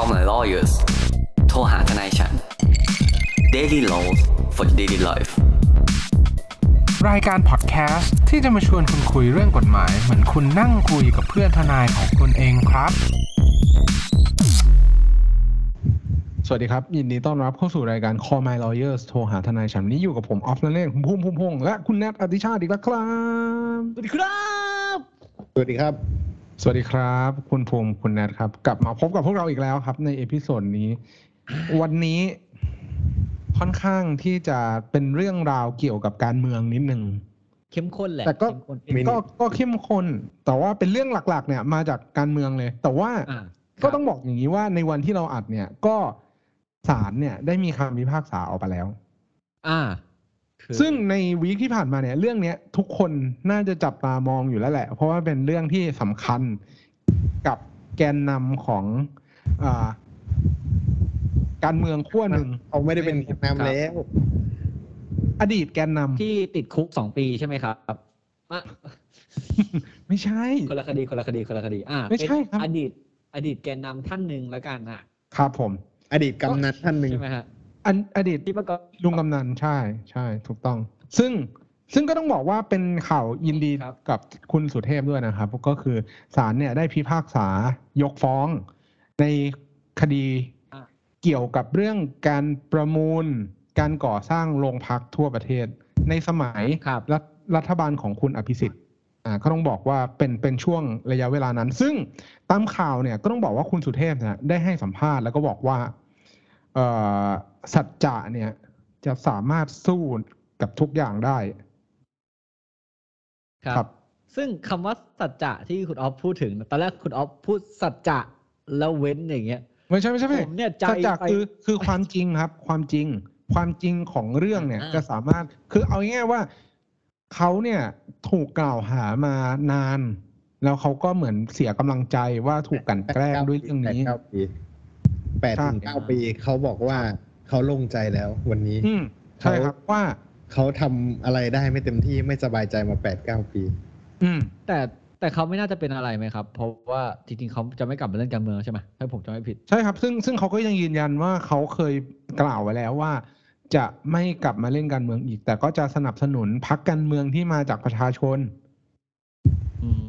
Call my lawyers โทรหาทนายฉัน Daily Laws for daily life รายการพอดแคสต์ที่จะมาชวนคุณคุยเรื่องกฎหมาย เหมือนคุณนั่งคุยกับเพื่อนทนายของคุณเองครับ สวัสดีครับ ยินดีต้อนรับเข้าสู่รายการ Call My Lawyers โทรหาทนายฉันวันนี้อยู่กับผม ออฟนันเล่นคุณพุ่มพุ่มพงษ์และคุณแนทอธิชาติอีกแล้วครับ สวัสดีครับ สวัสดีครับ สวัสดีครับ คุณภูมิคุณแนทครับ กลับมาพบกับพวกเราอีกแล้วครับ ใน episode นี้ วันนี้ค่อนข้างที่จะเป็นเรื่องราวเกี่ยวกับการเมืองนิดนึงเข้มข้นแหละแต่ก็เข้มข้นมีก็ก็เข้มข้น แต่ว่าเป็นเรื่องหลัก ๆ เนี่ย มาจากการเมืองเลย แต่ว่าอ่าก็ต้องบอกอย่างนี้ว่าในวันที่เราอัดเนี่ยก็ศาลเนี่ยได้มีคำพิพากษาออกไปแล้ว อ่าคือ ซึ่งในวีคที่ผ่านมาเนี่ยเรื่องเนี้ยทุกคนน่าจะจับตามองอยู่แล้วแหละ เพราะว่าเป็นเรื่องที่สำคัญกับแกนนำของอาการเมืองขั้วหนึ่งเขาไม่ได้เป็นแกนนำแล้ว อดีตแกนนำที่ติดคุกสองปีใช่ไหมครับอะไม่ใช่ คนละคดีคนละคดีคนละคดี อ่าไม่ใช่เป็นครับอดีต อดีตแกนนำท่านหนึ่งแล้วกันอะ ครับผม อดีตกำนันท่านหนึ่งใช่ไหมฮะ อันอดีตที่ประกอบลุงกำนันใช่ใช่ ถูกต้อง ซึ่งซึ่งก็ต้องบอกว่าเป็นข่าวยินดีครับ กับคุณสุเทพด้วยนะครับ ก็คือศาลเนี่ยได้พิพากษายกฟ้องในคดีอะ เกี่ยวกับเรื่องการประมูล การก่อสร้างโรงพักทั่วประเทศ ในสมัย ครับ รัฐรัฐบาลของคุณอภิสิทธิ์อ่าก็ต้องบอกว่าเป็นเป็นช่วงระยะเวลานั้น ซึ่งตามข่าวเนี่ยก็ต้องบอกว่าคุณสุเทพเนี่ยได้ให้สัมภาษณ์แล้วก็บอกว่าเอ่อ สัจจะเนี่ยจะสามารถสู้กับทุกอย่างได้ครับครับ ซึ่งคำว่าสัจจะที่คุณออฟพูดถึง ตอนแรกคุณออฟพูดสัจจะแล้วเว้นอย่างเงี้ยไม่ใช่ไม่ใช่ไม่ผมเนี่ยใจสัจจะไปคือคือความจริงครับ ความจริง ความจริงของเรื่องเนี่ยอ่าจะสามารถคือเอาง่ายๆว่าเขาเนี่ยถูกกล่าวหามานาน แล้วเขาก็เหมือนเสียกำลังใจว่าถูกกลันแกล้งด้วยเรื่องนี้แปดเก้าปีแปดถึงใช่เก้าปีเขาบอกว่า เขาโล่งใจแล้ววันนี้อืมใช่ครับว่าเขาทำอะไรได้ไม่เต็มที่ไม่สบายใจมาแปดเก้าปี อืม แต่แต่เขาไม่น่าจะเป็นอะไรไหมครับ เพราะว่าจริงๆเขาจะไม่กลับมาเล่นการเมืองใช่ไหมถ้าผมจำไม่ผิด ใช่ครับ ซึ่งซึ่งเขาก็ยังยืนยันว่าเขาเคยกล่าวไว้แล้วว่า จะไม่กลับมาเล่นการเมืองอีก แต่ก็จะสนับสนุนพรรคการเมืองที่มาจากประชาชนอืม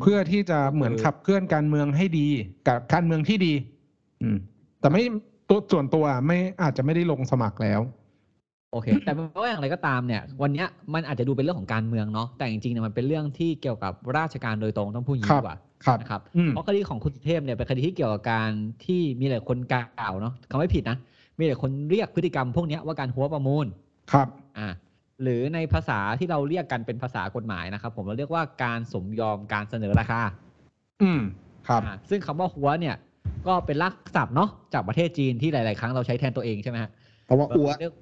เพื่อที่จะเหมือนขับเคลื่อนการเมืองให้ดี กับการเมืองที่ดี อืม แต่ไม่ ตัวส่วนตัวไม่อาจจะไม่ได้ลงสมัครแล้ว โอเค แต่ไม่ว่าอย่างไรก็ตามเนี่ย วันเนี้ยมันอาจจะดูเป็นเรื่องของการเมืองเนาะแต่จริงๆเนี่ยมันเป็นเรื่องที่เกี่ยวกับราชการโดยตรงต้องพูดอย่างนี้ครับดีกว่าครับนะครับอืมเพราะคดีของคุณสุเทพเนี่ยเป็นคดีที่เกี่ยวกับการที่มีหลายคนกล่าวเนาะเขาไม่ผิดนะมีหลายคนเรียกพฤติกรรมพวกเนี้ยว่าการหัวประมูลครับอ่าหรือในภาษาที่เราเรียกกันเป็นภาษากฎหมายนะครับ ผมเราเรียกว่าการสมยอมการเสนอราคา อืมครับอ่าซึ่งคำว่าหัวเนี่ย ก็เป็นรากศัพท์เนาะจากประเทศจีนที่หลาย ๆ ครั้งเราใช้แทนตัวเองใช่ไหมฮะเพราะว่าอัวเรียก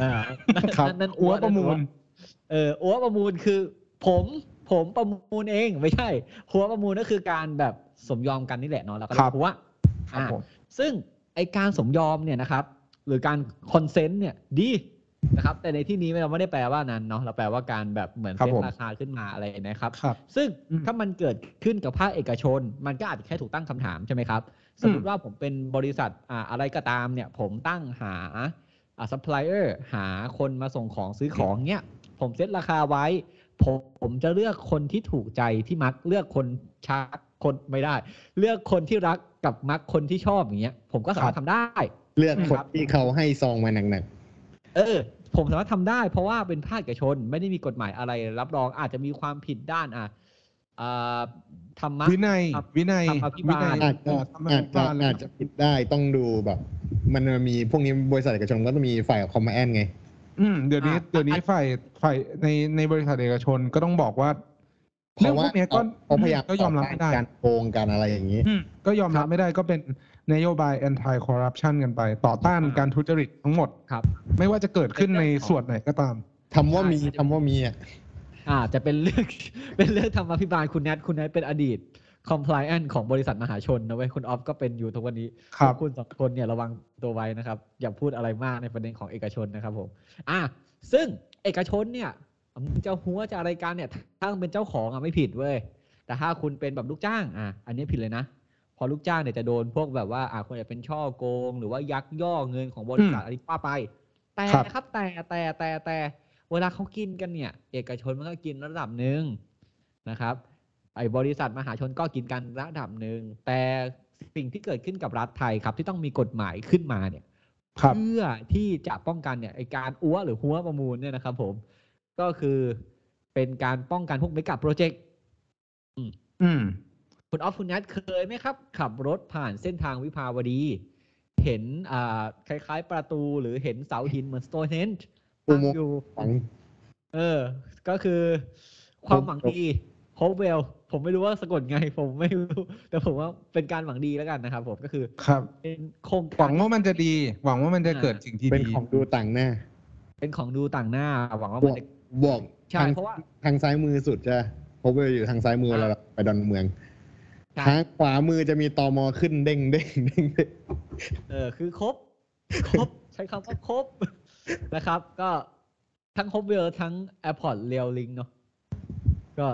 อ่านั่นครับนั่นอัวประมูล เอออัวประมูลคือ ผมผมประมูลเองไม่ใช่ฮั้วประมูลก็คือการแบบสมยอมกันนี่แหละเนาะแล้วก็เรียกว่าฮั้วครับอ่าผมซึ่งไอการสมยอมเนี่ยนะครับ หรือการ consent เนี่ยดีนะครับ แต่ในที่นี้เราไม่ได้แปลว่านั้นเนาะเราแปลว่าการแบบเหมือนครับเซ็ตผมราคาขึ้นมาอะไรนะครับครับซึ่งอืมถ้ามันเกิดขึ้นกับภาคเอกชน มันก็อาจจะแค่ถูกตั้งคำถามใช่ไหมครับ สมมติว่าผมเป็นบริษัทอ่าอะไรก็ตามเนี่ย ผมตั้งหาอ่าซัพพลายเออร์หาคนมาส่งของซื้อของเนี่ยผมเซ็ตราคาไว้ ผมผมจะเลือกคนที่ถูกใจที่มักเลือกคนชักคนไม่ได้ เลือกคนที่รักกับมักคนที่ชอบอย่างเงี้ย ผมก็สามารถทำได้ เลือกคนครับที่เขาให้ซองมาหนักเออ ผมสามารถทำได้ เพราะว่าเป็นภาคเอกชนไม่ได้มีกฎหมายอะไร รับรองอาจจะมีความผิดด้านอะอ่า ธรรมะ วินัย ครับวินัยธรรมาภิวิบาล นัยๆอาจจะธรรมอาจภิจะบาลอาจจะผิดได้ต้องดูแบบ มันมีพวกนี้บริษัทเอกชนก็ต้องมีฝ่ายคอมมานแอนไง อืมเดี๋ยวนี้อะ เดี๋ยวนี้ฝ่ายฝ่ายในในบริษัทเอกชนก็ต้องบอกว่าเพเรื่องราะพว่าวกเนี้ยก็เขาพยายามก็ยอมรับไม่ได้ การโกงการอะไรอย่างนี้ อืมก็ยอมรับไม่ได้ก็เป็นนโยบาย anti corruption กันไป ต่อต้านอ่าการทุจริตทั้งหมด ครับ ไม่ว่าจะเกิดขึ้นในส่วนไหนก็ตาม ทำว่ามีทำว่ามีอะ อ่าจะเป็นเรื่องเป็นเรื่องธรรมาภิบาลคุณแนทคุณแนทเป็นอดีต compliant ของบริษัทมหาชนนะเว้ยคุณออฟก็เป็นอยู่ทุกวันนี้ครับพวกคุณสองคนเนี่ยระวังตัวไว้นะครับ อย่าพูดอะไรมากในประเด็นของเอกชนนะครับผมอ่าซึ่งเอกชนเนี่ยมึงจะหัวจะอะไรกันเนี่ยถ้ามึงเป็นเจ้าของอะไม่ผิดเว้ยแต่ถ้าคุณเป็นแบบลูกจ้างอะอันนี้ผิดเลยนะเพอลูกจ้างเนี่ยจะโดนพวกแบบว่าอ่าคนจะเป็นช่อโกง หรือว่ายักยอกเงินของบริษัทอืมอะไรว่าไป แต่ครับครับแต่แต่แต่แต่ เวลาเขากินกันเนี่ย เอกชนมันก็กินระดับหนึ่งนะครับไอ้บริษัทมหาชนก็กินกันระดับหนึ่งแต่สิ่งที่เกิดขึ้นกับรัฐไทยครับ ที่ต้องมีกฎหมายขึ้นมาเนี่ยครับเพื่อที่จะป้องกันเนี่ยไอการอ้วหรือหัวประมูลเนี่ยนะครับ ผมก็คือเป็นการป้องกันพวกเมกะโปรเจกต์อืมคุณออฟคุณนัทเคยไหมครับ ขับรถผ่านเส้นทางวิภาวดี เห็นอ่าคล้าย ๆ ประตูหรือเห็นเสาหินเหมือนสโตนเฮนจ์อุ ตั้งโมงค์อยู่ ฝัง เออ ก็คือความหวังผมดีโฮปเวลผมไม่รู้ว่าสะกดไง ผมไม่รู้ แต่ผมว่าเป็นการหวังดีแล้วกันนะครับผมก็คือครับ เป็นโครงหวัการงว่ามันจะดี หวังว่ามันจะเกิดสิ่งที่เป็นดี ของดูต่างหน้า เป็นของดูต่างหน้า หวังว่าบมันอกจะบอกใช่ทางเพราะว่า ทางซ้ายมือสุดจะพบว่าอยู่ทางซ้ายมืออ่าเราไปดอนเมืองใช่ทางขวามือจะมีตอมอขึ้นเด้งเด้งเด้งเด้งเออคือครบ ครบ ใช้คำว่าครบ นะครับ ก็ทั้งครบเวลทั้ง Airport Rail Link เนาะก็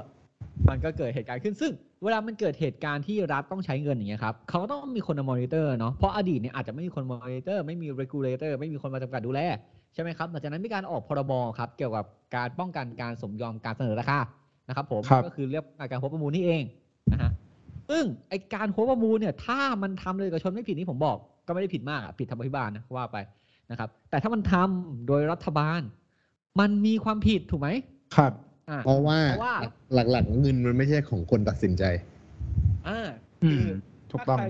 มันก็เกิดเหตุการณ์ขึ้นซึ่ง เวลามันเกิดเหตุการณ์ที่รัฐต้องใช้เงินอย่างเงี้ยครับเขาก็ต้องมีคนมามอนิเตอร์เนาะเพราะอดีตเนี่ยอาจจะไม่มีคนมอนิเตอร์ไม่มี regulator ไม่มีคนมาจำกัดดูแลใช่ไหมครับหลังจากนั้นมีการออกพรบครับเกี่ยวกับการป้องกันการสมยอมการเสนอราคานะครับผมครับก็คือเรียกการโฮปประมูลนี่เองนะฮะซึ่งไอการโฮปประมูลเนี่ยถ้ามันทำโดยเอกชนไม่ผิดนี่ผมบอก ก็ไม่ได้ผิดมากอะผิดธรรมพิบาลนะว่าไป นะครับ แต่ถ้ามันทำโดยรัฐบาล มันมีความผิดถูกไหมครับอ่าเพราะว่าเพราะว่าหลักๆเงินมันไม่ใช่ของคนตัดสินใจ อ่าอืมคือถูกต้องถ้าใคร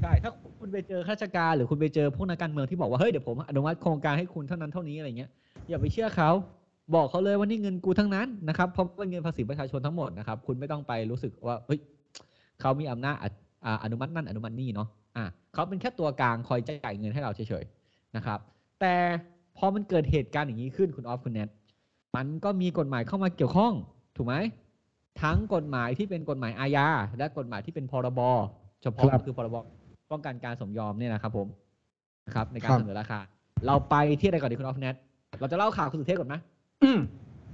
ใช่ถ้าคุณไปเจอข้าราชการ หรือคุณไปเจอพวกนักการเมืองที่บอกว่าเฮ้ยเดี๋ยวผมอนุมัติโครงการให้คุณเท่านั้นเท่านี้อะไรเงี้ยอย่าไปเชื่อเขาบอกเขาเลยว่านี่เงินกูทั้งนั้นนะครับเพราะเป็นเงินภาษีประชาชนทั้งหมดนะครับ คุณไม่ต้องไปรู้สึกว่าเฮ้ยเขามีอำนาจอะอ่าอนุมัตินั่นอนุมัตินี่เนาะอ่าเขาเป็นแค่ตัวกลางคอยจ่ายเงินให้เราเฉยๆ นะครับ แต่พอมันเกิดเหตุการณ์อย่างนี้ขึ้นคุณออฟคุณแนทมันก็มีกฎหมายเข้ามาเกี่ยวข้องถูกไหมทั้งกฎหมายที่เป็นกฎหมายอาญาและกฎหมายที่เป็นพรบเฉพาะครับก็คือพรบป้องกันการสมยอมเนี่ยนะครับ ผมนะครับ ในการครับเสนอราคา เราไปที่อะไรก่อนดีคุณออฟแนทเราจะเล่าข่าวคุณสุเทพก่อนไหมอืม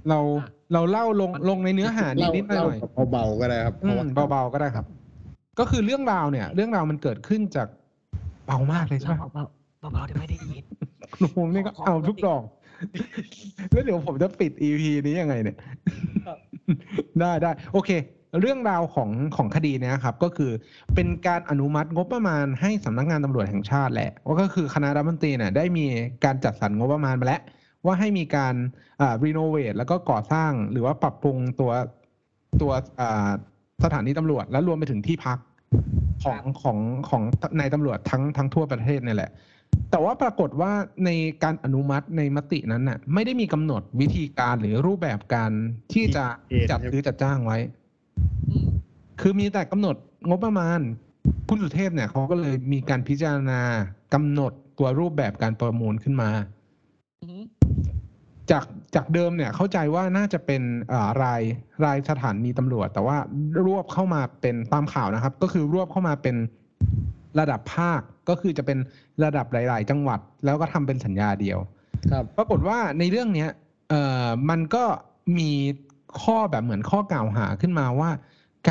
เราอะเราเล่าลงมันลงในเนื้อหานิดเล่านิดหน่เล่าอยแบบเบาๆก็ได้ครับๆเพอืราะมว่าเบาๆก็ได้ครับ ก็คือเรื่องราวเนี่ย เรื่องราวมันเกิดขึ้นจากเบามากเลยใช่ไหม เบาๆเบาๆเดี๋ยวไม่ได้ยินคุณภูมินี่ก็ขอขอเอาปกติทุกดอก แล้วเดี๋ยวผมจะปิด EP นี้ยังไงเนี่ยครับได้ได้โอเค เรื่องราวของของคดีเนี้ยครับ ก็คือเป็นการอนุมัติงบประมาณให้สำนักงานตำรวจแห่งชาติแหละว่าก็คือคณะรัฐมนตรีเนี่ยได้มีการจัดสรรงบประมาณมาแล้วว่าให้มีการอ่ารีโนเวทแล้วก็ก่อสร้างหรือว่าปรับปรุงตัวตัวอ่าสถานีตำรวจและรวมไปถึงที่พักของของของนายตำรวจทั้งทั้งทั่วประเทศเนี่ยแหละ แต่ว่าปรากฏว่าในการอนุมัติในมตินั้นน่ะ ไม่ได้มีกำหนดวิธีการหรือรูปแบบการที่จะเกณฑ์จัดใช่ไหมซื้อจัดจ้างไว้อืมคือมีแต่กำหนดงบประมาณ คุณสุเทพเนี่ยเขาก็เลยมีการพิจารณากำหนดตัวรูปแบบการประมูลขึ้นมาอืมจากจากเดิมเนี่ยเข้าใจว่าน่าจะเป็นอ่ารายรายสถานีตำรวจ แต่ว่ารวบเข้ามาเป็นตามข่าวนะครับ ก็คือรวบเข้ามาเป็น ระดับภาคก็คือจะเป็นระดับหลาย ๆ จังหวัด แล้วก็ทำเป็นสัญญาเดียวครับปรากฏว่าในเรื่องเนี้ยเอ่อมันก็มีข้อแบบเหมือนข้อกล่าวหาขึ้นมาว่า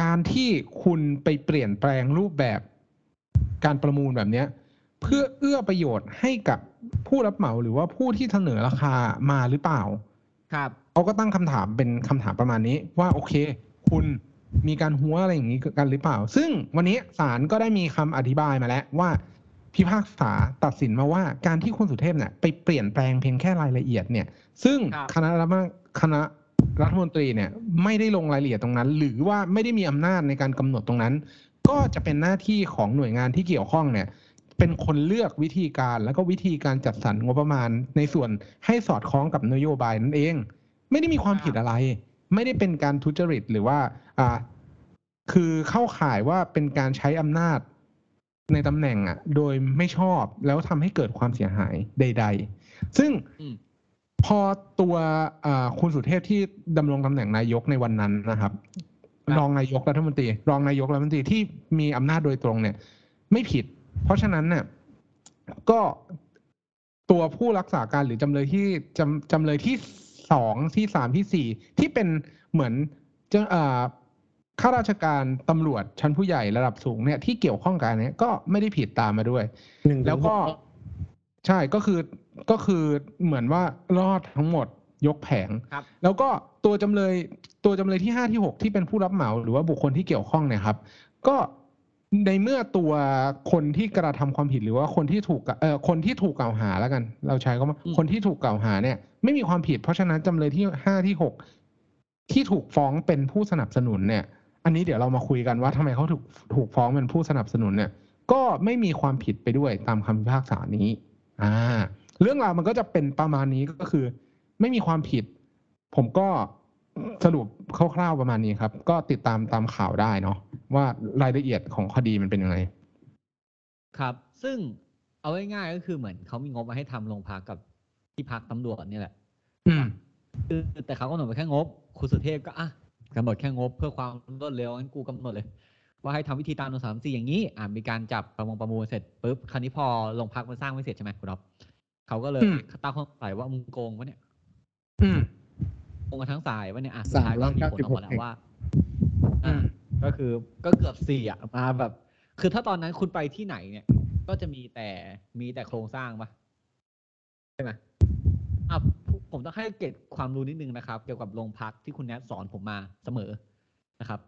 การที่คุณไปเปลี่ยนแปลงรูปแบบการประมูลแบบเนี้ย เพื่อเอื้อประโยชน์ให้กับผู้รับเหมาหรือว่าผู้ที่เสนอราคามาหรือเปล่า ครับเขาก็ตั้งคำถามเป็นคำถามประมาณนี้ว่าโอเค คุณ มีการหัวอะไรอย่างนี้กันหรือเปล่า ซึ่งวันนี้ศาลก็ได้มีคำอธิบายมาแล้วว่าพิพากษาตัดสินมาว่าการที่คุณสุเทพเนี่ยไปเปลี่ยนแปลงเพียงแค่รายละเอียดเนี่ย ซึ่งครับคณะรัฐมนคณะรัฐมนตรีเนี่ยไม่ได้ลงรายละเอียดตรงนั้น หรือว่าไม่ได้มีอำนาจในการกำหนดตรงนั้น ก็จะเป็นหน้าที่ของหน่วยงานที่เกี่ยวข้องเนี่ยเป็นคนเลือกวิธีการแล้วก็วิธีการจัดสรรงบประมาณในส่วนให้สอดคล้องกับนโยบายนั่นเอง ไม่ได้มีความผิดอะไร ไม่ได้เป็นการทุจริตหรือว่าอ่าคือเข้าข่ายว่าเป็นการใช้อำนาจในตำแหน่งอะ โดยไม่ชอบแล้วทำให้เกิดความเสียหายใด ๆ ซึ่งอืมพอตัวอ่าคุณสุเทพที่ดำรงตำแหน่งนายกในวันนั้นนะครับครับ รองนายกรัฐมนตรี รองนายกรัฐมนตรีที่มีอำนาจโดยตรงเนี่ย ไม่ผิด เพราะฉะนั้นเนี่ยก็ตัวผู้รักษาการหรือจำเลยที่จำจำเลยที่ สองที่สามที่สี่ที่เป็นเหมือนเจ้าอ่าข้าราชการตำรวจชั้นผู้ใหญ่ระดับสูงเนี่ยที่เกี่ยวข้องกับอันเนี้ยก็ไม่ได้ผิดตามมาด้วยหนึ่งถึงแล้วก็หใช่ก็คือก็คือเหมือนว่ารอดทั้งหมดยกแผงครับแล้วก็ตัวจำเลยตัวจำเลยที่ห้าที่หกที่เป็นผู้รับเหมาหรือว่าบุคคลที่เกี่ยวข้องเนี่ยครับ ก็ ในเมื่อตัวคนที่กระทำความผิดหรือว่าคนที่ถูกเอ่อคนที่ถูกกล่าวหาแล้วกัน เราใช้ก็ว่าอืมคนที่ถูกกล่าวหาเนี่ย ไม่มีความผิด เพราะฉะนั้นจำเลยที่ห้าที่หกที่ถูกฟ้องเป็นผู้สนับสนุนเนี่ย อันนี้เดี๋ยวเรามาคุยกันว่าทำไมเขาถูกถูกฟ้องเป็นผู้สนับสนุนเนี่ย ก็ไม่มีความผิดไปด้วยตามคำพิพากษานี้ อ่า เรื่องราวมันก็จะเป็นประมาณนี้ก็คือ ไม่มีความผิด ผมก็สรุปคร่าวๆประมาณนี้ครับ ก็ติดตามตามข่าวได้เนาะ ว่ารายละเอียดของคดีมันเป็นยังไง ครับ ซึ่งเอาง่ายๆก็คือเหมือนเขามีงบมาให้ทำโรงพักกับที่พักตำรวจเนี่ยแหละอืมคือแต่เขากำหนดไปแค่งบคุณสุเทพก็อะกำหนดแค่งบเพื่อความรวดเร็วงั้นกูกำหนดเลย ว่าให้ทำวิธีตามหนึ่งสามสี่อย่างนี้ อ่ามีการจับประมงประมูลเสร็จปุ๊บคราวนี้พอโรงพักมันสร้างไม่เสร็จใช่ไหมคุณอ๊อฟเขาก็เลยอืมตั้งข้อสงสัยว่ามึงโกงวะเนี่ยอืมโกงกันทั้งสายวะเนี่ยอะสุดท้ายก็มีผลออกมาแล้วว่าอืม ก็คือก็เกือบสี่อะมาแบบ คือถ้าตอนนั้นคุณไปที่ไหนเนี่ย ก็จะมีแต่มีแต่โครงสร้างปะใช่ไหมอะผมผมต้องให้เกร็ดความรู้นิดนึงนะครับ เกี่ยวกับโรงพักที่คุณแนทสอนผมมาเสมอนะครับ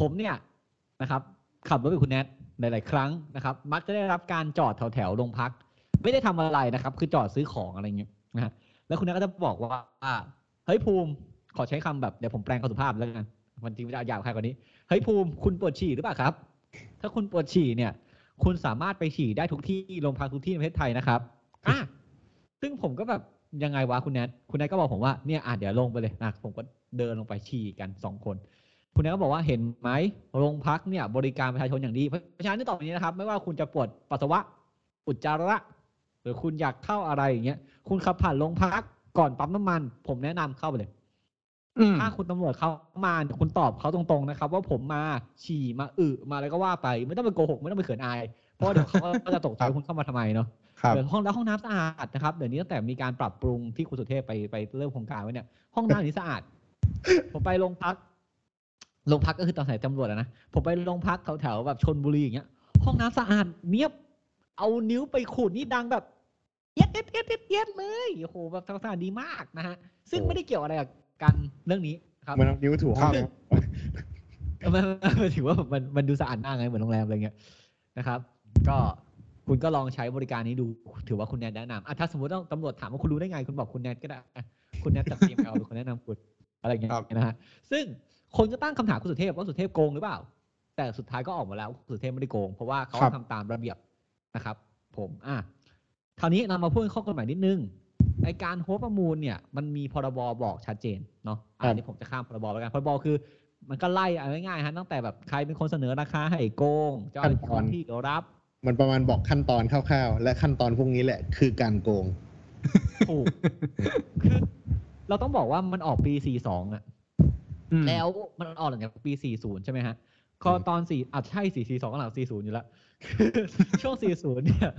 ผมเนี่ยนะครับ ขับรถกับคุณแนทหลาย ๆ ครั้งนะครับ มักจะได้รับการจอดแถวแถวๆโรงพัก ไม่ได้ทำอะไรนะครับ คือจอดซื้อของอะไรเงี้ยนะฮะแล้วคุณแนทก็จะบอกว่าเฮ้ยภูมิขอใช้คำแบบเดี๋ยวผมแปลงคำสุภาพแล้วกัน มันจริงไม่ได้ยาวใครกว่านี้เฮ้ยภูมิคุณปวดฉี่หรือเปล่าครับ ถ้าคุณปวดฉี่เนี่ย คุณสามารถไปฉี่ได้ทุกที่โรงพักทุกที่ในประเทศไทยนะครับอะซึ่งผมก็แบบยังไงวะคุณแนทคุณแนทก็บอกผมว่าเนี่ยอะเดี๋ยวลงไปเลยนะผมก็เดินลงไปฉี่กันสองคน คุณแนทก็บอกว่าเห็นไหมโรงพักเนี่ย บริการประชาชนอย่างดีเพราะฉะนั้นต่อไปนี้นะครับ ไม่ว่าคุณจะปวดปัสสาวะอุจจาระหรือคุณอยากเข้าอะไรอย่างเงี้ย คุณขับผ่านโรงพักก่อนปั๊มน้ำมัน ผมแนะนำเข้าไปเลย อืม ถ้าคุณตำรวจเข้ามาคุณตอบเขาตรงๆนะครับ ว่าผมมาฉี่มาอึมาอะไรก็ว่าไป ไม่ต้องไปโกหกไม่ต้องไปเขินอาย เพราะว่าเดี๋ยวเขาก็จะตกใจว่าคุณเข้ามาทำไมเนาะ ครับ เดี๋ยวห้องแล้วห้องน้ำสะอาดนะครับเดี๋ยวนี้ตั้งแต่มีการปรับปรุงที่คุณสุเทพไปไปเริ่มโครงการไว้เนี่ยห้องน้ำนี้สะอาด ผมไปโรงพักโรงพักก็คือตอนสายตำรวจอะนะผมไปโรงพักแถวๆแบบชนบุรีอย่างเงี้ย ห้องน้ำสะอาดเนียบ เอานิ้วไปขูดนี่ดังแบบเย็ดเย็ดเย็ดเย็ดเย็ดเลยโอ้โหแบบสะอาดดีมากนะฮะซึ่งไม่ได้เกี่ยวอะไรกับ กันเรื่องนี้ครับมันเอานิ้วถูห้องน้มันมันถือว่ามันมันดูสะอาดมากไงเหมือนโรงแรมอะไรเงี้ยนะครับ ก็คุณก็ลองใช้บริการนี้ดู ถือว่าคุณแนทแนะนำอะถ้าสมมติต้องตำรวจถามว่าคุณรู้ได้ไง คุณบอกคุณแนทก็ได้อะคุณแนทจากทีมเราเป็นคนแนะนำคุณอะไรอย่างเงี้ยครับนะฮะซึ่งคนก็ตั้งคำถามคุณสุเทพว่าสุเทพโกงหรือเปล่า แต่สุดท้ายก็ออกมาแล้วคุณสุเทพไม่ได้โกง เพราะว่าเขาทำตามระเบียบนะครับ ผม อะคราวนี้เรามาพูดข้อกฎหมายนิดนึง ไอการโฮปประมูลเนี่ยมันมีพรบบอกชัดเจนเนาะอะอันนี้ผมจะข้ามพรบแล้วกันพรบคือ มันก็ไล่เอาง่ายๆฮะตั้งแต่แบบใครเป็นคนเสนอราคาให้โกงเจ้าหน้าที่คนที่รับำมันประมาณบอกขั้นตอนคร่าวๆ และขั้นตอนพวกนี้แหละ คือการโกงถูกคือเราต้องบอกว่ามันออกปี 42อะอืมแล้วมันออกหลังจากปี 40 ใช่ไหมฮะก็ตอน4อะใช่4 42ก็หลัง40 อยู่แล้วช่วง40เนี่ย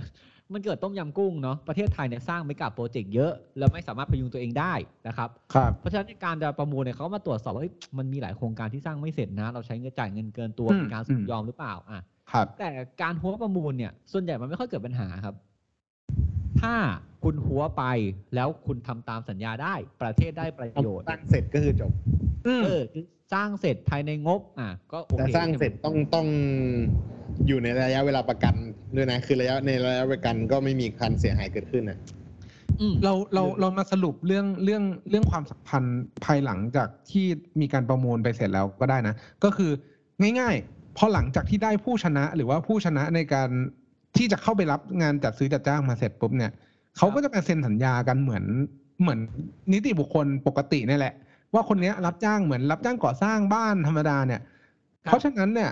มันเกิดต้มยำกุ้งเนาะประเทศไทยเนี่ยสร้างไม่กับโปรเจกต์เยอะแล้วไม่สามารถพยุงตัวเองได้นะครับครับเพราะฉะนั้นในการจะประมูลเนี่ยเขาก็มาตรวจสอบว่าเอ้ยมันมีหลายโครงการที่สร้างไม่เสร็จนะ เราใช้เงินจ่ายเงินเกินตัวอืมเป็นการสมยอมหรือเปล่าอะครับ แต่การหัวประมูลเนี่ย ส่วนใหญ่มันไม่ค่อยเกิดปัญหาครับ ถ้าคุณหัวไปแล้วคุณทำตามสัญญาได้ ประเทศได้ประโยชน์สร้างเสร็จก็คือจบอืมเออคือสร้างเสร็จภายในงบ อะ ก็โอแต่เคสร้างเสร็จต้องต้อง อยู่ในระยะเวลาประกันด้วยนะ คือระยะในระยะประกันก็ไม่มีการเสียหายเกิดขึ้นนะอืมเราเราเรามาสรุปเรื่องเรื่องเรื่องความสัมพันธ์ภายหลังจากที่มีการประมูลไปเสร็จแล้วก็ได้นะ ก็คือง่ายๆพอหลังจากที่ได้ผู้ชนะหรือว่าผู้ชนะในการที่จะเข้าไปรับงานจัดซื้อจัดจ้างมาเสร็จปุ๊บเนี่ยเขาก็จะไปเซ็นสัญญากันเหมือนเหมือนนิติบุคคลปกตินี่แหละ ว่าคนเนี้ยรับจ้างเหมือนรับจ้างก่อสร้างบ้านธรรมดาเนี่ย เพราะฉะนั้นเนี่ย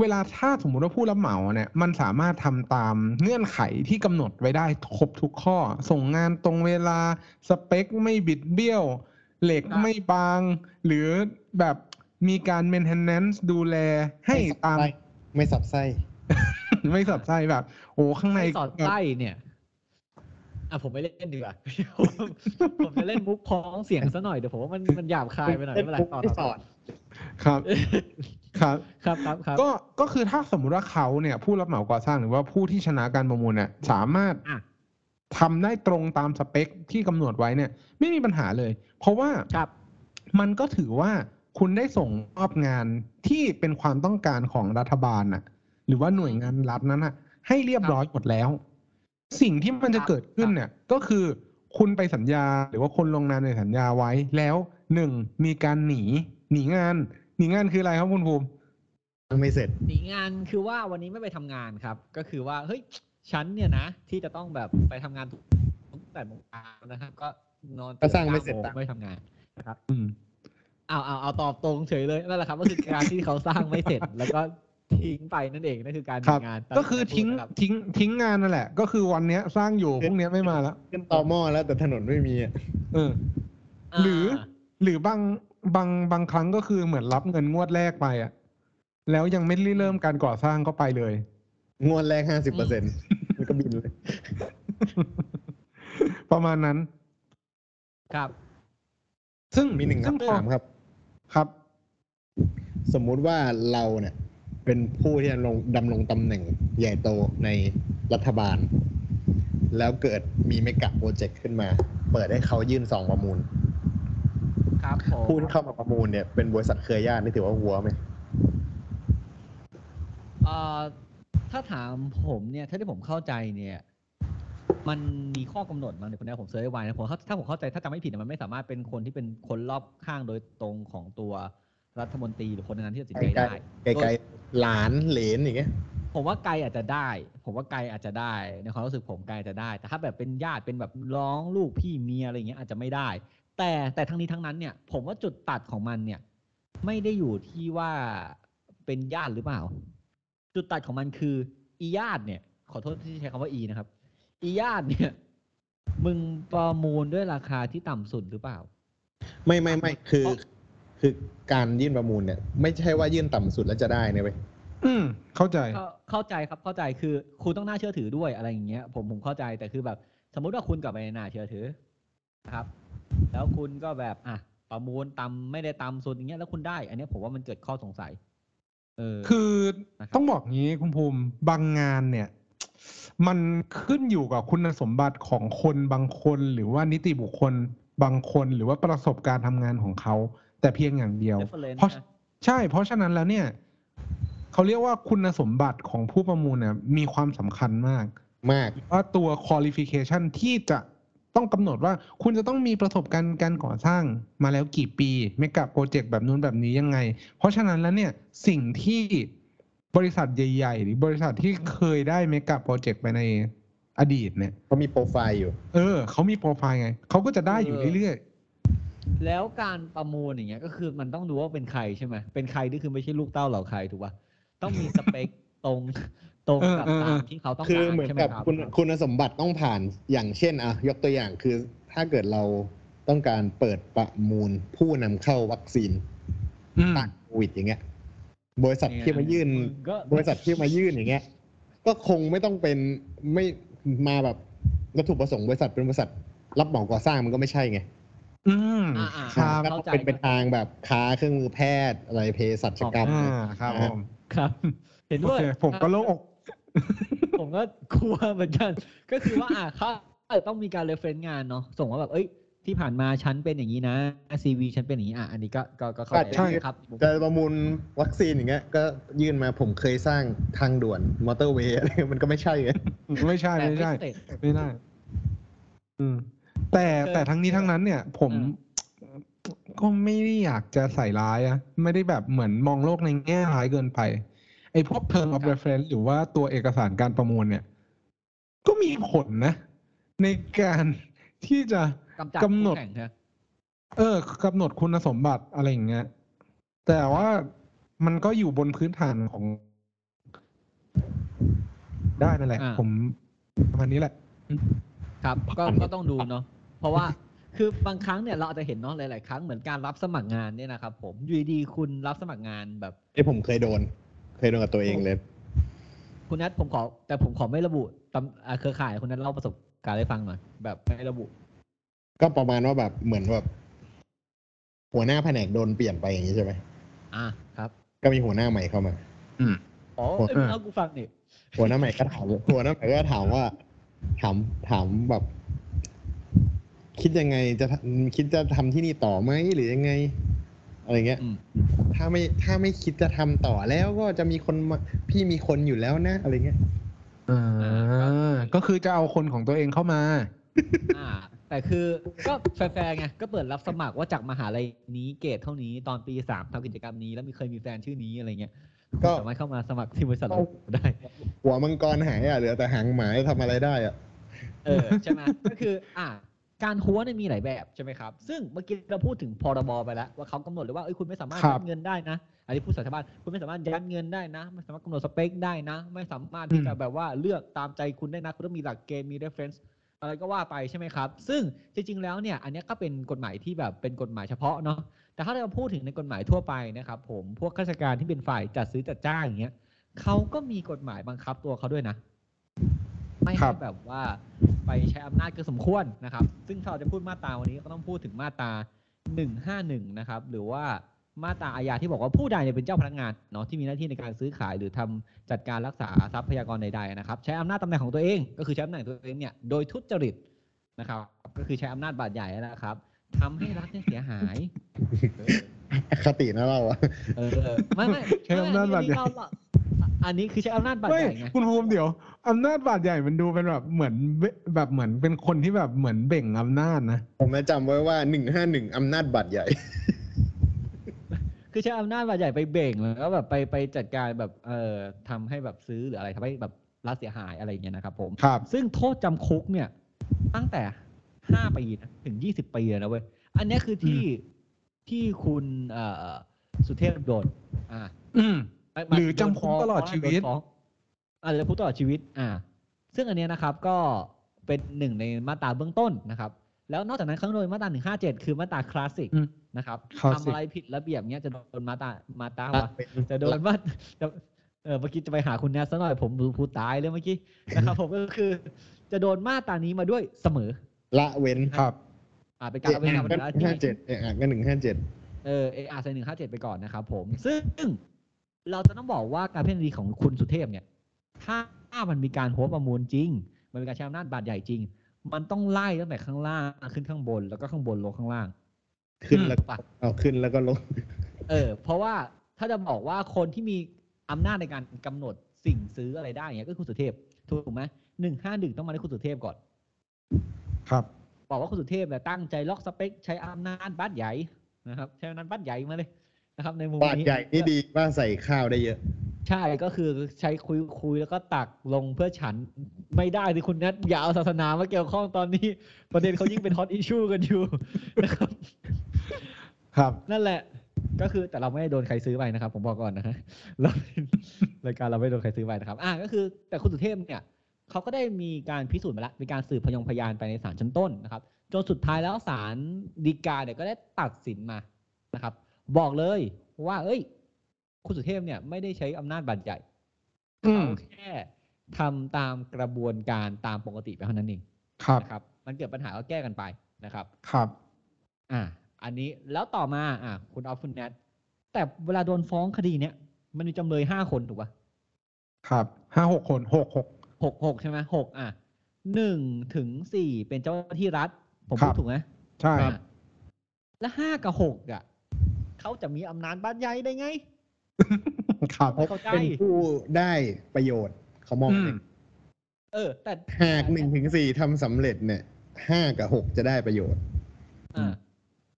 เวลาถ้าสมมุติว่าผู้รับเหมาเนี่ยมันสามารถทำตามเงื่อนไขที่กำหนดไว้ได้ครบทุกข้อ ส่งงานตรงเวลาสเปคไม่บิดเบี้ยว เหล็กครับไม่บาง หรือแบบมีการ maintenance ดูแลให้ตาม ไม่สับไส้ ไม่สับไส้แบบ โอ้ข้างในไม่สอดไส้เนี่ยอะผมไม่เล่นดีกว่าผมผมจะเล่นมุกพ้องเสียงซะหน่อยเดี๋ยวผมว่ามันมันหยาบคายไปหน่อยไม่เป็นไรต่อไม่สต่ออนครับ ครับครับครับครับก็ก็คือถ้าสมมุติว่าเขาเนี่ยผู้รับเหมาก่อสร้างหรือว่าผู้ที่ชนะการประมูลเนี่ยสามารถอะทำได้ตรงตามสเปคที่กำหนดไว้เนี่ย ไม่มีปัญหาเลย เพราะว่าครับมันก็ถือว่าคุณได้ส่งมอบงานที่เป็นความต้องการของรัฐบาลน่ะ หรือว่าหน่วยงานรัฐนั้นน่ะ ให้เรียบร้อยหมดแล้ว สิ่งที่มันจะเกิดขึ้นเนี่ย ก็คือคุณไปสัญญาหรือว่าคนลงนามในสัญญาไว้แล้วหนึ่งมีการหนีหนีงาน หนีงานคืออะไรครับคุณภูมิยังไม่เสร็จ หนีงานคือว่าวันนี้ไม่ไปทำงานครับ ก็คือว่าเฮ้ยฉันเนี่ยนะ ที่จะต้องแบบไปทำงานทุกแต่โมงเช้านะครับ ก็นอนก็สร้างไม่เสร็จก้โงไม่ทำงานนะครับอืมเอาเอาเอาตอบตรงเฉยเลยนั่นแหละครับ ก็คือการที่เขาสร้างไม่เสร็จแล้วก็ทิ้งไปนั่นเองนั่นคือการหคนีรับงาน ก็คือทิ้งครับทิ้งทิ้งงานนั่นแหละ ก็คือวันเนี้ยสร้างอยู่พรุ่งเนี้ยไม่มาแล้วขึ้นตอหม้อแล้วแต่ถนนไม่มีอะเออหรือ หรือบาง บางบางครั้งก็คือเหมือนรับเงินงวดแรกไปอะแล้วยังไม่ได้เริ่มการก่อสร้างก็ไปเลย งวดแรกห้าสิบเปอร์เซ็นต์มันก็บินเลย ประมาณนั้น ครับ ซึ่งมีหนึ่งซึ่งคำถามครับ ครับ สมมุติว่าเราเนี่ย เป็นผู้ที่ดำรงดำรงตำแหน่งใหญ่โตในรัฐบาล แล้วเกิดมีเมกะโปรเจกต์ขึ้นมา เปิดให้เขายื่นซองประมูล ครับผมผู้ที่เข้ามาประมูลเนี่ยเป็นบริษัทเครือญาตินี่ถือว่าหัวไหมเอ่อถ้าถามผมเนี่ยถ้าที่ผมเข้าใจเนี่ย มันมีข้อกำหนดมั้งเดี๋ยวคนนี้ผมเซิร์ชไว้นะผมเข้าถ้าผมเข้าใจถ้าจำไม่ผิดนะมันไม่สามารถเป็นคนที่เป็นคนรอบข้างโดยตรงของตัวรัฐมนตรีหรือคนนั้นที่ตัดสินใจได้ไกลๆหลานเหลนอย่างเงี้ยผมว่าไกลอาจจะได้ ผมว่าไกลอาจจะได้ในความรู้สึกผมไกลอาจจะได้ แต่ถ้าแบบเป็นญาติเป็นแบบร้องลูกพี่เมียอะไรอย่างเงี้ยอาจจะไม่ได้ แต่แต่ทั้งนี้ทั้งนั้นเนี่ย ผมว่าจุดตัดของมันเนี่ย ไม่ได้อยู่ที่ว่าเป็นญาติหรือเปล่า จุดตัดของมันคือ อีญาติเนี่ย ขอโทษที่ใช้คำว่าอีนะครับ อีญาติเนี่ย มึงประมูลด้วยราคาที่ต่ำสุดหรือเปล่า ไม่ไม่ไม่คือเพราะคือการยื่นประมูลเนี่ย ไม่ใช่ว่ายื่นต่ำสุดแล้วจะได้นะเว้ยอืมเข้าใจ เข้าเข้าใจครับเข้าใจคือคุณต้องน่าเชื่อถือด้วยอะไรอย่างเงี้ยผมผมเข้าใจแต่คือแบบ สมมุติว่าคุณกับไปน่าเชื่อถือนะครับ แล้วคุณก็แบบอะประมูลต่ำไม่ได้ต่ำสุดอย่างเงี้ยแล้วคุณได้ อันเนี้ยผมว่ามันเกิดข้อสงสัย เออ คือนะครับต้องบอกงี้คุณภูมิบางงานเนี่ย มันขึ้นอยู่กับคุณสมบัติของคนบางคนหรือว่านิติบุคคลบางคนหรือว่าประสบการณ์ทำงานของเขา แต่เพียงอย่างเดียว reference เพราะนะใช่ เพราะฉะนั้นแล้วเนี่ยเขาเรียกว่าคุณสมบัติของผู้ประมูลเนี่ยมีความสำคัญมาก มากว่าตัว qualification ที่จะ ต้องกำหนดว่าคุณจะต้องมีประสบการณ์การก่อสร้างมาแล้วกี่ปีเมกะโปรเจกต์แบบนู้นแบบนี้ยังไง เพราะฉะนั้นแล้วเนี่ยสิ่งที่บริษัทใหญ่ ๆ หรือบริษัทที่เคยได้เมกะโปรเจกต์ไปในอดีตเนี่ยเขามีโปรไฟล์อยู่ เออเขามีโปรไฟล์ไงเขาก็จะได้อยู่เรื่อยแล้วการประมูลอย่างเงี้ยก็คือมันต้องดูว่าเป็นใครใช่ไหมเป็นใครนี่คือไม่ใช่ลูกเต้าเหล่าใครถูกป่ะต้องมีสเปคตรง ตรงกับตามที่เขาต้องคือการเหมือนใช่ไหมกับครับคุณคุณสมบัติต้องผ่านอย่างเช่นอะยกตัวอย่างคือถ้าเกิดเราต้องการเปิดประมูลผู้นำเข้าวัคซีนๆอืมต้านโควิดอย่างเงี้ย บริษัทที่มายื่นก็บริษัทที่มายื่นอย่างเงี้ย ก็คงไม่ต้องเป็นไม่มาแบบวัตถุประสงค์บริษัทเป็นบริษัท รับเหมาก่อสร้างมันก็ไม่ใช่ไง อืมอ่าอ่าครับก็เข้าต้องใจเป็นเป็นทางแบบค้าเครื่องมือแพทย์อะไรเภสัชกรรมอ่าครับผมครับ เห็นโอด้วยเคผมก็โล่งอก ผมก็กลัวเหมือนกัน ก็คือว่าอะเขาอาจจะต้องมีการเรฟเฟนงานเนาะส่งว่าแบบเอ้ยที่ผ่านมาฉันเป็นอย่างนี้นะ CV ฉันเป็นอย่างนี้อะอันนี้ก็ก็ก็เข้าใช่ใจครับจะประมูลวัคซีนอย่างเงี้ย ก็ยื่นมาผมเคยสร้างทางด่วนมอเตอร์เวย์อะไรมันก็ไม่ใช่ไงไม่ใช่แต่ไม่ใช่เสร็จไม่ได้อืม แต่เออแต่ทั้งนี้ทั้งนั้นเนี่ย ผมก็ไม่ได้อยากจะใส่ร้ายอะไม่ได้แบบเหมือนมองโลกในแง่ร้ายเกินไป ไอ้พวก term of reference หรือว่าตัวเอกสารการประมูลเนี่ย ก็มีผลนะ ในการที่จะกำจัดกำหนดคู่แข่งใช่ไหมเออกำหนดคุณสมบัติอะไรอย่างเงี้ย แต่ว่ามันก็อยู่บนพื้นฐานของ ได้นั่นแหละ ผมประมาณนี้แหละ ครับ ก็ก็ต้องดูเนาะเพราะว่าคือบางครั้งเนี่ยเราอาจจะเห็นเนาะหลาย ๆ ครั้งเหมือนการรับสมัครงานเนี่ยนะครับผมอยู่ดีๆคุณรับสมัครงานแบบไอ้ผมเคยโดน เคยโดนกับตัวเองเลย คุณนัทผมขอ แต่ผมขอไม่ระบุตำอ่าเครือข่ายคุณนัทเล่าประสบการให้ฟังหน่อยแบบไม่ระบุ ก็ประมาณว่าแบบเหมือนแบบหัวหน้าแผนกโดนเปลี่ยนไปอย่างนี้ใช่ไหมอะครับก็มีหัวหน้าใหม่เข้ามา อืม อ๋อโอ้เอ้ยมึงเอากูฟังนี่หัวหน้าใหม่ก็ถามหัวหน้าใหม่ก็ถามว่า ถามถามแบบ คิดยังไงจะทำคิดจะทำที่นี่ต่อไหมหรือยังไง อะไรเงี้ย อืม ถ้าไม่ถ้าไม่คิดจะทำต่อแล้วก็จะมีคนมาพี่มีคนอยู่แล้วนะ อะไรเงี้ยอ่าก็คือจะเอาคนของตัวเองเข้ามาอ่าแต่คือก็แฟร์ๆไงก็เปิดรับสมัครว่าจากมหาลัยนี้เกรดเท่านี้ตอนปีสามทำกิจกรรมนี้แล้วมีเคยมีแฟนชื่อนี้อะไรเงี้ยก็สามารถเข้ามาสมัครที่บริษัทเราได้ หัวมังกรหายอะเหลือแต่หางหมาทำอะไรได้อะเออใช่ไหมก็คือ อ่า การหัวเนี่ยมีหลายแบบใช่ไหมครับ ซึ่งเมื่อกี้เราพูดถึงพรบไปแล้ว ว่าเขากำหนดเลยว่าเอ้ยคุณไม่สามารถครัยับดเงินได้นะ อันนี้พูดสายชาวบ้านคุณไม่สามารถยัดเงินได้นะ ไม่สามารถกำหนดสเปคได้นะ ไม่สามารถที่จะอืมแบบว่าเลือกตามใจคุณได้นะ คุณต้องมีหลักเกณฑ์ มี reference อะไรก็ว่าไปใช่ไหมครับ ซึ่งจริงๆแล้วเนี่ย อันเนี้ยก็เป็นกฎหมายที่แบบเป็นกฎหมายเฉพาะเนาะ แต่ถ้าเราพูดถึงในกฎหมายทั่วไปนะครับผม พวกข้าราชการที่เป็นฝ่ายจัดซื้อจัดจ้างอย่างเงี้ยเขาก็มีกฎหมายบังคับตัวเขาด้วยนะ ไม่ครัให้บแบบว่าไปใช้อำนาจเกินสมควรนะครับ ซึ่งถ้าเราจะพูดมาตราวันนี้ก็ต้องพูดถึงมาตรา151นะครับ หรือว่ามาตราอาญาที่บอกว่าผู้ใดเนี่ยเป็นเจ้าพนักงานเนาะที่มีหน้าที่ในการซื้อขายหรือทำจัดการรักษาทรัพยากรใดๆนะครับ ใช้อำนาจตำแหน่งของตัวเอง ก็คือใช้อำนาจตัวเองเนี่ยโดยทุจริตนะครับ ก็คือใช้อำนาจบาดใหญ่นะครับทำให้รัฐเนี่ยเสียหายเออคตินะเราอะเออไม่ไม่ใช้อำนาจบาดใหญ่ไม่ อันนี้อันนี้คือใช้อำนาจบาดไม่ใหญ่ไงคุณภูมิเดี๋ยวอำนาจบาดใหญ่มันดูเป็นแบบเหมือนเบแบบเหมือนเป็นคนที่แบบเหมือนเบ่งอำนาจนะผมจะจำไว้ว่าหนึ่งห้าหนึ่งอำนาจบัตรใหญ่ คือใช้อำนาจบาดใหญ่ไปเบ่งแล้วก็แบบไปไปจัดการแบบเอ่อทำให้แบบซื้อหรืออะไรทำให้แบบรัฐเสียหายอะไรอย่างเงี้ยนะครับผมครับซึ่งโทษจำคุกเนี่ย ตั้งแต่ห้าปีนะถึงยี่สิบปีเลยนะเว้ยอันเนี้ยคือที่ที่คุณเอ่อสุเทพโดนอ่าอืมไม่ไม่ หรือจำคุกโนฟ้งตลอดชีวิตโนฟ้องอ่าหรือคุกตลอดชีวิต อ่า ซึ่งอันเนี้ยนะครับก็เป็นหนึ่งในมาตราเบื้องต้นนะครับ แล้วนอกจากนั้นข้างโดยมาตราหนึ่งห้าเจ็ดคือมาตราคลาสสิกอืมนะครับคลาสทำสิกอะไรผิดระเบียบเนี้ยจะโดนมาตรามาตราวะจะโดนว่าจะเออเมื่อกี้จะไปหาคุณแนทซะหน่อยผมดูพูดตายเลยเมื่อกี้นะครับผมก็คือ จะโดนมาตรานี้มาด้วยเสมอ ละเว้นครับ อ่าเป็นการละเว้นการปฏิบัติหน้าก็ห้าที่เจ็ดเอออะก็หนึ่งห้าเจ็ดเออเออาร์หนึ่งห้าเจ็ดไปก่อนนะครับผมซึ่ง เราจะต้องบอกว่าการเพ่นคดีของคุณสุเทพเนี่ยถ้าถ้ามันมีการหัวประมูลจริง มันมีการใช้อำนาจบาดใหญ่จริง มันต้องไล่ตั้งแต่ข้างล่างขึ้นข้างบนแล้วก็ข้างบนลงข้างล่าง ขึ้นแล้วปะเอาขึ้นแล้วก็ลง เออ เพราะว่าถ้าจะบอกว่าคนที่มีอำนาจในการกำหนดสิ่งซื้ออะไรได้เนี่ยก็คือคุณสุเทพถูกไหมหนึ่งห้าหนึ่งต้องมาที่คุณสุเทพก่อน ครับ บอกว่าคุณสุเทพเนี่ยตั้งใจล็อกสเปคใช้อำนาจบัตรใหญ่นะครับ ใช้อำนาจบัตรใหญ่มาเลย นะครับ ในมุมบาทนี้ ใหญ่นี่ดีว่าใส่ข้าวได้เยอะ ใช่ก็คือใช้คุยคุยแล้วก็ตักลงเพื่อฉันไม่ได้ที่คุณนัทอย่าเอาศาสนามาเกี่ยวข้องตอนนี้ ประเด็นเขายิ่งเป็นฮอตอิชชูกันอยู่นะครับ ครับ นั่นแหละ ก็คือแต่เราไม่ได้โดนใครซื้อไปนะครับ ผมบอกก่อนนะฮะเรารายการเราไม่โดนใครซื้อไปนะครับ อ่าก็คือแต่คุณสุเทพเนี่ยเขาก็ได้มีการพิสูจน์มาแล้วมีการสืบพยงพยานไปในศาลชั้นต้นนะครับจนสุดท้ายแล้วศาลฎีกาเนี่ยก็ได้ตัดสินมานะครับ บอกเลยว่า เอ้ย คุณสุเทพเนี่ยไม่ได้ใช้อำนาจบัตรใหญ่อืมเขาแค่ทำตามกระบวนการตามปกติไปเท่านั้นเองครับนะครับ มันเกิดปัญหาก็แก้กันไปนะครับ ครับ อ่า อันนี้แล้วต่อมา อ่าคุณออฟคุณแนทแต่เวลาโดนฟ้องคดีเนี้ยมันมีจำเลยห้าคนถูกป่ะครับห้าหกคนหกหกหกหกใช่ไหมหกอะหนึ่งถึงสี่เป็นเจ้าหน้าที่รัฐ ผมครัพูบดถูกไหมใช่อะแล้วห้ากับหกอะ เขาจะมีอำนาจบ้านใหญ่ได้ไงครับไม่เข้าใจเป็นผู้ได้ประโยชน์เขามองอืเลมยเออ แต่หากหนึ่งถึงสี่ทำสำเร็จเนี่ยห้ากับหกจะได้ประโยชน์อ่า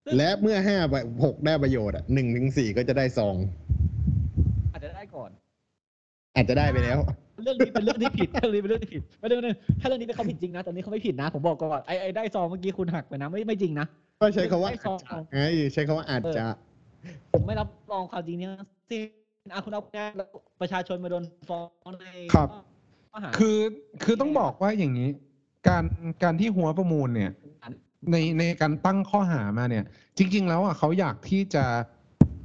ซึ่งและเมื่อห้าหกได้ประโยชน์อะหนึ่งถึงสี่ก็จะได้ซองอาจจะได้ก่อน อาจจะได้ไปแล้ว เรื่องนี้เป็นเรื่องที่ผิดเรื่องนี้เป็นเรื่องที่ผิดไม่ได้ไม่ได้ถ้าเรื่องนี้เป็นเขาผิดจริงนะแต่นี้เขาไม่ผิดนะ ผมบอกก่อนไอ้ไอ้ได้ซองเมื่อกี้คุณหักไปนะไม่ไม่จริงนะก็ใช้คาว่าได้อาจซองจะไงใช้คาว่าอาจจะ ผมไม่รับรองความจริงเนี้สิอาคุณเอาแน่แล้วประชาชนมาโดนฟ้องในครับข้อหาคือคือต้องบอกว่าอย่างนี้ การการที่หัวประมูลเนี่ย ในในการตั้งข้อหามาเนี่ย จริง ๆ แล้วอะเขาอยากที่จะ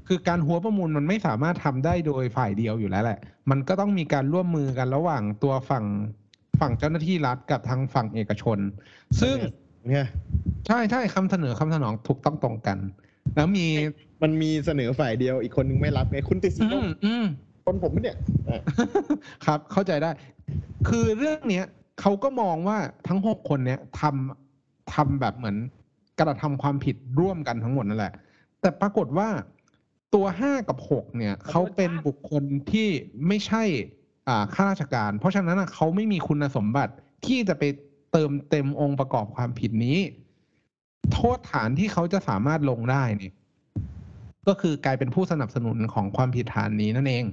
คือการหัวประมูลมันไม่สามารถทำได้โดยฝ่ายเดียวอยู่แล้วแหละ มันก็ต้องมีการร่วมมือกันระหว่างตัวฝั่งฝั่งเจ้าหน้าที่รัฐกับทางฝั่งเอกชน ซึ่งเนี่ยใช่ใช่คำเสนอคำสนองถูกต้องตรงกัน แล้วมีมันมีเสนอฝ่ายเดียวอีกคนนึงไม่รับไงคุณติดสินอืบมอืมคนผมปะเนี่ยอะครับ เข้าใจได้ คือเรื่องเนี้ยเขาก็มองว่าทั้งหกคนเนี้ยทำทำแบบเหมือนกระทำความผิดร่วมกันทั้งหมดนั่นแหละ แต่ปรากฏว่าตัวห้ากับหกเนี่ยเขาเป็นบุคคลที่ไม่ใช่อ่าข้าราชการ เพราะฉะนั้นน่ะเขาไม่มีคุณสมบัติที่จะไปเติมเต็มองค์ประกอบความผิดนี้ โทษฐานที่เขาจะสามารถลงได้เนี่ยก็คือกลายเป็นผู้สนับสนุนของความผิดฐานนี้นั่นเอง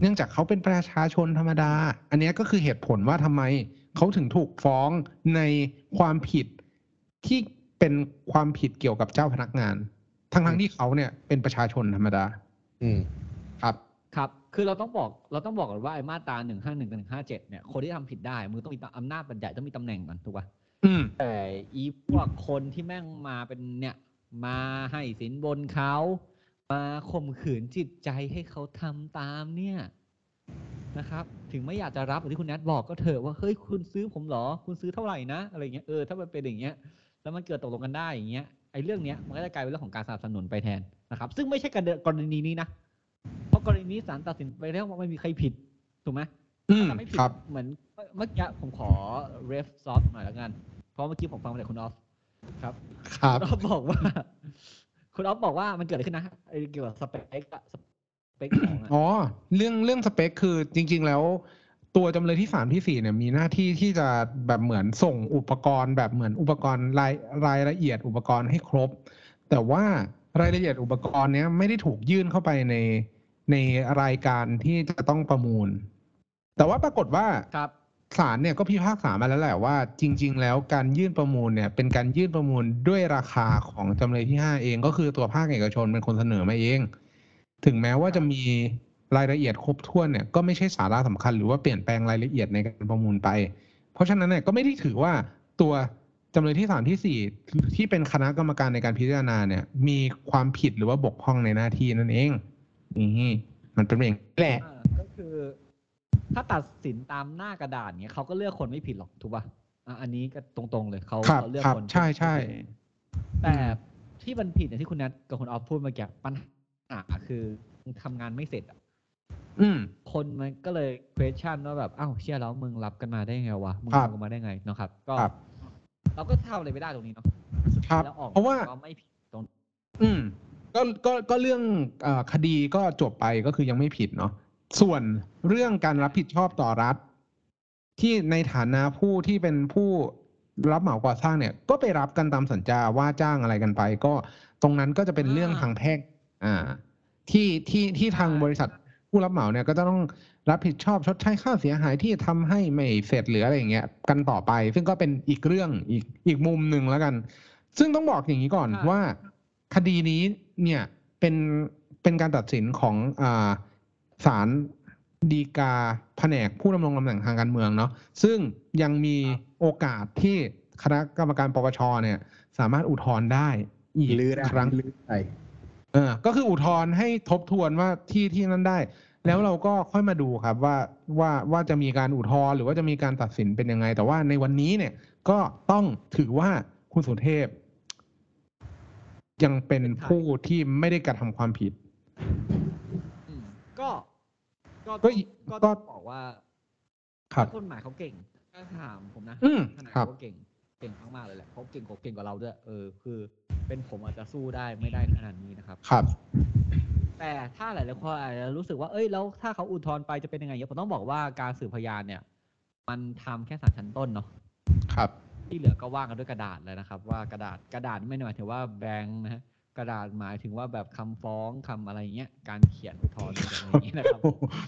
เนื่องจากเขาเป็นประชาชนธรรมดา อันเนี้ยก็คือเหตุผลว่าทำไมเขาถึงถูกฟ้องในความผิดที่เป็นความผิดเกี่ยวกับเจ้าพนักงาน ทั้งทั้งๆที่เขาเนี่ยเป็นประชาชนธรรมดา อืมครับ ครับ คือเราต้องบอกเราต้องบอกก่อนว่าไอ้มาตราหนึ่งห้าหนึ่งกับหนึ่งห้าเจ็ดเนี่ยคนที่ทำผิดได้ มือต้องมีอำนาจบัญญัติต้องมีตำแหน่งก่อนถูกป่ะ อืม แต่อีพวกคนที่แม่งมาเป็นเนี่ย มาให้สินบนเขา มาข่มขืนจิตใจให้เขาทำตามเนี่ยนะครับ ถึงไม่อยากจะรับอย่างที่คุณแนทบอกก็เถอะว่าเฮ้ยคุณซื้อผมเหรอ คุณซื้อเท่าไหร่นะอะไรเงี้ยเออถ้ามันเป็นอย่างเงี้ย แล้วมันเกิดตกลงกันได้อย่างเงี้ยไอ้เรื่องเนี้ยมันก็จะกลายเป็นเรื่องของการสนับสนุนไปแทนนะครับ ซึ่งไม่ใช่กรณีนี้นะเพราะกรณีนี้ศาลตัดสินไปแล้วว่าไม่มีใครผิดถูกไหม อืมถ้าไม่ผิดครับ เหมือนเมื่อกี้ผมขอเรฟซอฟหน่อยแล้วกัน เพราะเมื่อกี้ผมฟังมาจากคุณออฟครับ ครับ คุณออฟบอกว่า คุณออฟบอกว่ามันเกิดอะไรขึ้นนะไอ้เกี่ยวกับสเปคอะสเปคของอะอ๋อ เรื่องเรื่องสเปคคือจริง ๆ แล้ว ตัวจำเลยที่สามที่สี่เนี่ยมีหน้าที่ที่จะแบบเหมือนส่งอุปกรณ์ แบบเหมือนอุปกรณ์รายรายละเอียดอุปกรณ์ให้ครบ แต่ว่ารายละเอียดอุปกรณ์เนี้ยไม่ได้ถูกยื่นเข้าไปในในรายการที่จะต้องประมูล แต่ว่าปรากฏว่าครับศาลเนี่ยก็พิพากษามาแล้วแหละว่า จริง ๆ แล้วการยื่นประมูลเนี่ยเป็นการยื่นประมูลด้วยราคาของจำเลยที่ห้าเอง ก็คือตัวภาคเอกชนเป็นคนเสนอมาเอง ถึงแม้ว่าจะมีรายละเอียดครบถ้วนเนี่ยก็ไม่ใช่สาระสำคัญหรือว่าเปลี่ยนแปลงรายละเอียดในการประมูลไป เพราะฉะนั้นเนี่ยก็ไม่ได้ถือว่าตัวจำเลยที่สามที่สี่ที่เป็นคณะกรรมการในการพิจารณาเนี่ย มีความผิดหรือว่าบกพร่องในหน้าที่นั่นเองนี่มันเป็นอย่างนี้แหละอ่าก็คือ ถ้าตัดสินตามหน้ากระดาษเนี้ยเขาก็เลือกคนไม่ผิดหรอกถูกป่ะอะอันนี้ก็ตรงๆเลยเขาครับเขาเลือกครับคนใช่ใช่แต่ที่มันผิดเนี่ยที่คุณแนทกับคุณออฟพูดเมื่อกี้ปัญหาคือทำงานไม่เสร็จอะอืมคนมันก็เลย question ว่าแบบอ้าวเชื่อแล้วมึงรับกันมาได้ไงวะมึงครับทำกันมาได้ไงเนาะครับ ก็ครับเราก็ทำอะไรไม่ได้ตรงนี้เนาะสุดครัท้ายบแล้วออกเพราะว่าก็ไม่ผิดตรง อืม ก็ก็ก็เรื่องเออคดีก็จบไปก็คือยังไม่ผิดเนาะ ส่วนเรื่องการรับผิดชอบต่อรัฐ ที่ในฐานะผู้ที่เป็นผู้รับเหมาก่อสร้างเนี่ย ก็ไปรับกันตามสัญญาว่าจ้างอะไรกันไป ก็ตรงนั้นก็จะเป็นเรื่องทางแพ่งอ่า ที่ที่ที่ทางบริษัทผู้รับเหมาเนี่ยก็จะต้องรับผิดชอบชดใช้ค่าเสียหายที่ทำให้ไม่เสร็จหรืออะไรอย่างเงี้ยกันต่อไป ซึ่งก็เป็นอีกเรื่องอีกอีกมุมหนึ่งแล้วกัน ซึ่งต้องบอกอย่างนี้ก่อนว่า คดีนี้เนี่ยเป็นเป็นการตัดสินของอ่า ศาลดีกาแผนกผู้ดำรงตำแหน่งทางการเมืองเนาะซึ่งยังมีโอกาสที่คณะกรรมการปปชเนี่ย สามารถอุทธรณ์ได้อีกลื้อได้ครั้งลื้อได้เออก็คืออุทธรณ์ให้ทบทวนว่าที่ที่นั้นได้ แล้วเราก็ค่อยมาดูครับว่าว่าว่าจะมีการอุทธรณ์หรือว่าจะมีการตัดสินเป็นยังไง แต่ว่าในวันนี้เนี่ยก็ต้องถือว่าคุณสุเทพ ยังเป็นผู้ที่ไม่ได้กระทำความผิดอืมก็ ก็ก็ต้องอีกก็ก็ต้องบอกว่าครับนักกฎหมายเขาเก่งถ้าถามผมนะอืมทนายครับ เขาเก่งเก่งมากๆเลยแหละเขาเก่งกว่าเก่งกว่าเราด้วยเออคือเป็นผมอาจจะสู้ได้ไม่ได้ขนาดนี้นะครับ ครับ แต่ถ้าหลายๆคนอาจจะรู้สึกว่าเอ้ยแล้วถ้าเขาอุทธรณ์ไปจะเป็นยังไงเนี่ยผมต้องบอกว่าการสืบพยานเนี่ย มันทำแค่ศาลชั้นต้นเนาะ ครับ ที่เหลือก็ว่างกันด้วยกระดาษเลยนะครับ ว่ากระดาษกระดาษไม่ได้หมายถึงว่าแบงค์นะฮะ กระดาษหมายถึงว่าแบบคำฟ้องคำอะไรเงี้ยการเขียนอุทธรณ์อะไรอย่างเงี้ยนะครับ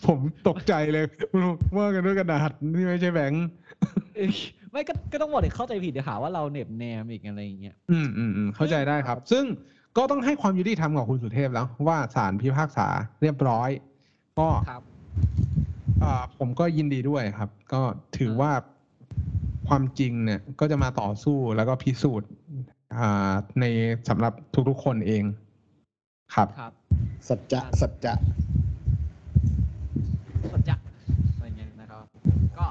ผมตกใจเลยว่ากันด้วยกระดาษนี่ไม่ใช่แบงค์เอ้ยไม่ก็ก็ต้องบอกเด็กเข้าใจผิดเดี๋ยวหาว่าเราเหน็บแนมอีกอะไรอย่างเงี้ยอืมอืมอืมเข้าใจได้ครับ ซึ่งก็ต้องให้ความยุติธรรมกับคุณสุเทพแล้ว ว่าศาลพิพากษาเรียบร้อย ก็ครับอ่าผมก็ยินดีด้วยครับ ก็ถือว่าความจริงเนี่ย ก็จะมาต่อสู้แล้วก็พิสูจน์ อ่าในสำหรับทุกๆคนเองครับ ครับสัจจะสัจจะสัจจะอะไรเงี้ยนะครับ ก็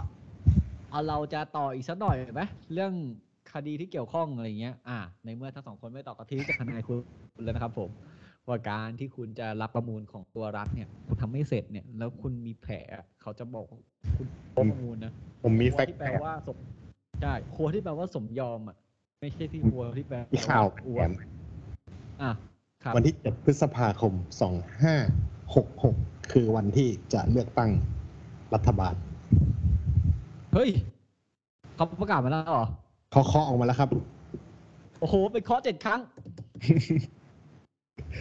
เอาเราจะต่ออีกสักหน่อยไหมเรื่องคดีที่เกี่ยวข้องอะไรเงี้ย อ่า ในเมื่อทั้งสองคนไม่ตอบกระทีจากทนายคุณแล้วนะครับ ผม ว่าการที่คุณจะรับประมูลของตัวรัฐเนี่ย คุณทำไม่เสร็จเนี่ย แล้วคุณมีแผลเขาจะบอกว่าคุณโกงประมูลนะผมมีคแฟรัวกที่ต์แปลว่าสมใช่ครัวที่แปลว่าสมยอมอะ ไม่ใช่ที่ครัวที่แปลที่ข่าวอแถวดมอะครับวันที่ 7 พฤษภาคม 2566 คือวันที่จะเลือกตั้งรัฐบาล เฮ้ยเขาประกาศมาแล้วเหรอเขาเคาะออกมาแล้วครับ โอ้โหเป็นเคาะเจ็ดครั้ง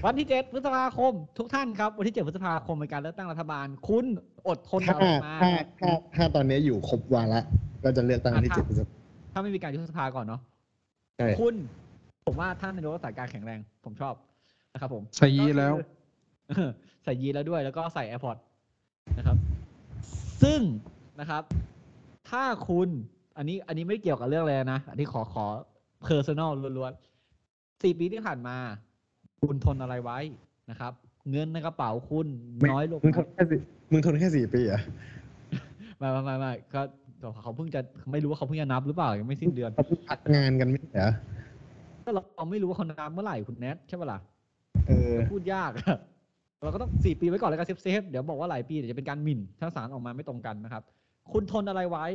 วันที่เจ็ดพฤษภาคม ทุกท่านครับ วันที่เจ็ดพฤษภาคมเป็นการเลือกตั้งรัฐบาล คุณอดทนถ้าเอามาถ้าถ้าถ้าตอนนี้อยู่ครบวาระก็จะเลือกตั้งวันที่อะ7พฤษภาถ้าไม่มีการยุบสภาก่อนเนาะ ใช่คุณ ผมว่าท่านนายกรักษาการแข็งแรง ผมชอบนะครับ ผมใส่ยีแล้วก็คือใส่ยีแล้วด้วย แล้วก็ใส่ AirPod นะครับ ซึ่งนะครับ ถ้าคุณ อันนี้ อันนี้ไม่เกี่ยวกับเรื่องอะไรนะ อันนี้ขอขอ personal ล้วนๆสี่ปีที่ผ่านมา คุณทนอะไรไว้นะครับ เงินในกระเป๋าคุณน้อยลงมึงทไหมนแค่สี่มึงทนแค่สี่ปีเหรอะไม่ไม่ไม่ไม่ก็ เขาเพิ่งจะไม่รู้ว่าเขาเพิ่งจะนับหรือเปล่ายังไม่สิ้นเดือนเขาเพิ่งพักงานกันไม่ใช่เหรอก็เราไม่รู้ว่าเขานับเมื่อไหร่คุณแนทใช่ปะล่ะเออพูดยากอะเราก็ต้องสี่ปีไว้ก่อนแล้วกัน safe safe ๆเดี๋ยวบอกว่าหลายปีเดี๋ยวจะเป็นการหมิ่นถ้าศาลออกมาไม่ตรงกันนะครับ คุณทนอะไรไว้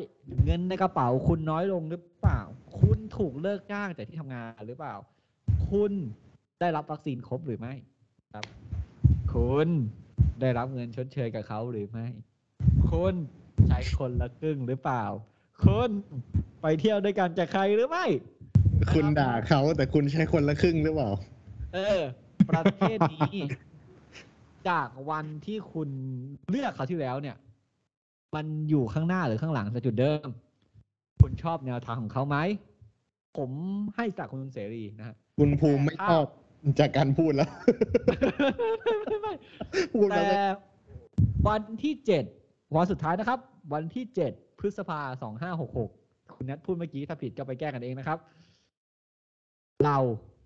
เงินในกระเป๋า คุณน้อยลงหรือเปล่า คุณถูกเลิกจ้างจากที่ทำงานหรือเปล่า คุณได้รับวัคซีนครบหรือไม่ครับ คุณได้รับเงินชดเชยกับเขาหรือไม่ คุณใช้คนละครึ่งหรือเปล่า คุณไปเที่ยวด้วยกันจากใครหรือไม่ คุณด่าเขาแต่คุณใช้คนละครึ่งหรือเปล่า เออ ประเทศนี้ จากวันที่คุณเลือกเขาวที่แล้วเนี่ย มันอยู่ข้างหน้าหรือข้างหลังจากจุดเดิม คุณชอบแนวทางของเขาไหม ผมให้จากคุณเสรีนะฮะคุณภูมิไม่ชอบจากการพูดแล้วไม่ไม่พูดแต่แล้ววันที่เจ็ดวันสุดท้ายนะครับ วันที่เจ็ดพฤษภาสองห้าหกหกคุณนัทพูดเมื่อกี้ถ้าผิดก็ไปแก้กันเองนะครับ เรา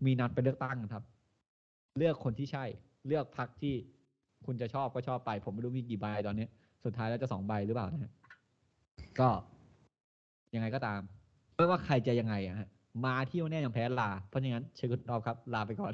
มีนัดไปเลือกตั้งครับ เลือกคนที่ใช่ เลือกพักที่คุณจะชอบก็ชอบไป ผมไม่รู้มีกี่ใบตอนนี้ สุดท้ายแล้วจะสองใบหรือเปล่านะฮะก็ ยังไงก็ตาม ไม่ว่าใครจะยังไงอะฮะมาเที่ยวแน่ยังแพ้ลา เพราะฉะนั้นเชิญคุณรอบครับ ลาไปก่อน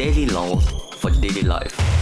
Daily laws for daily life.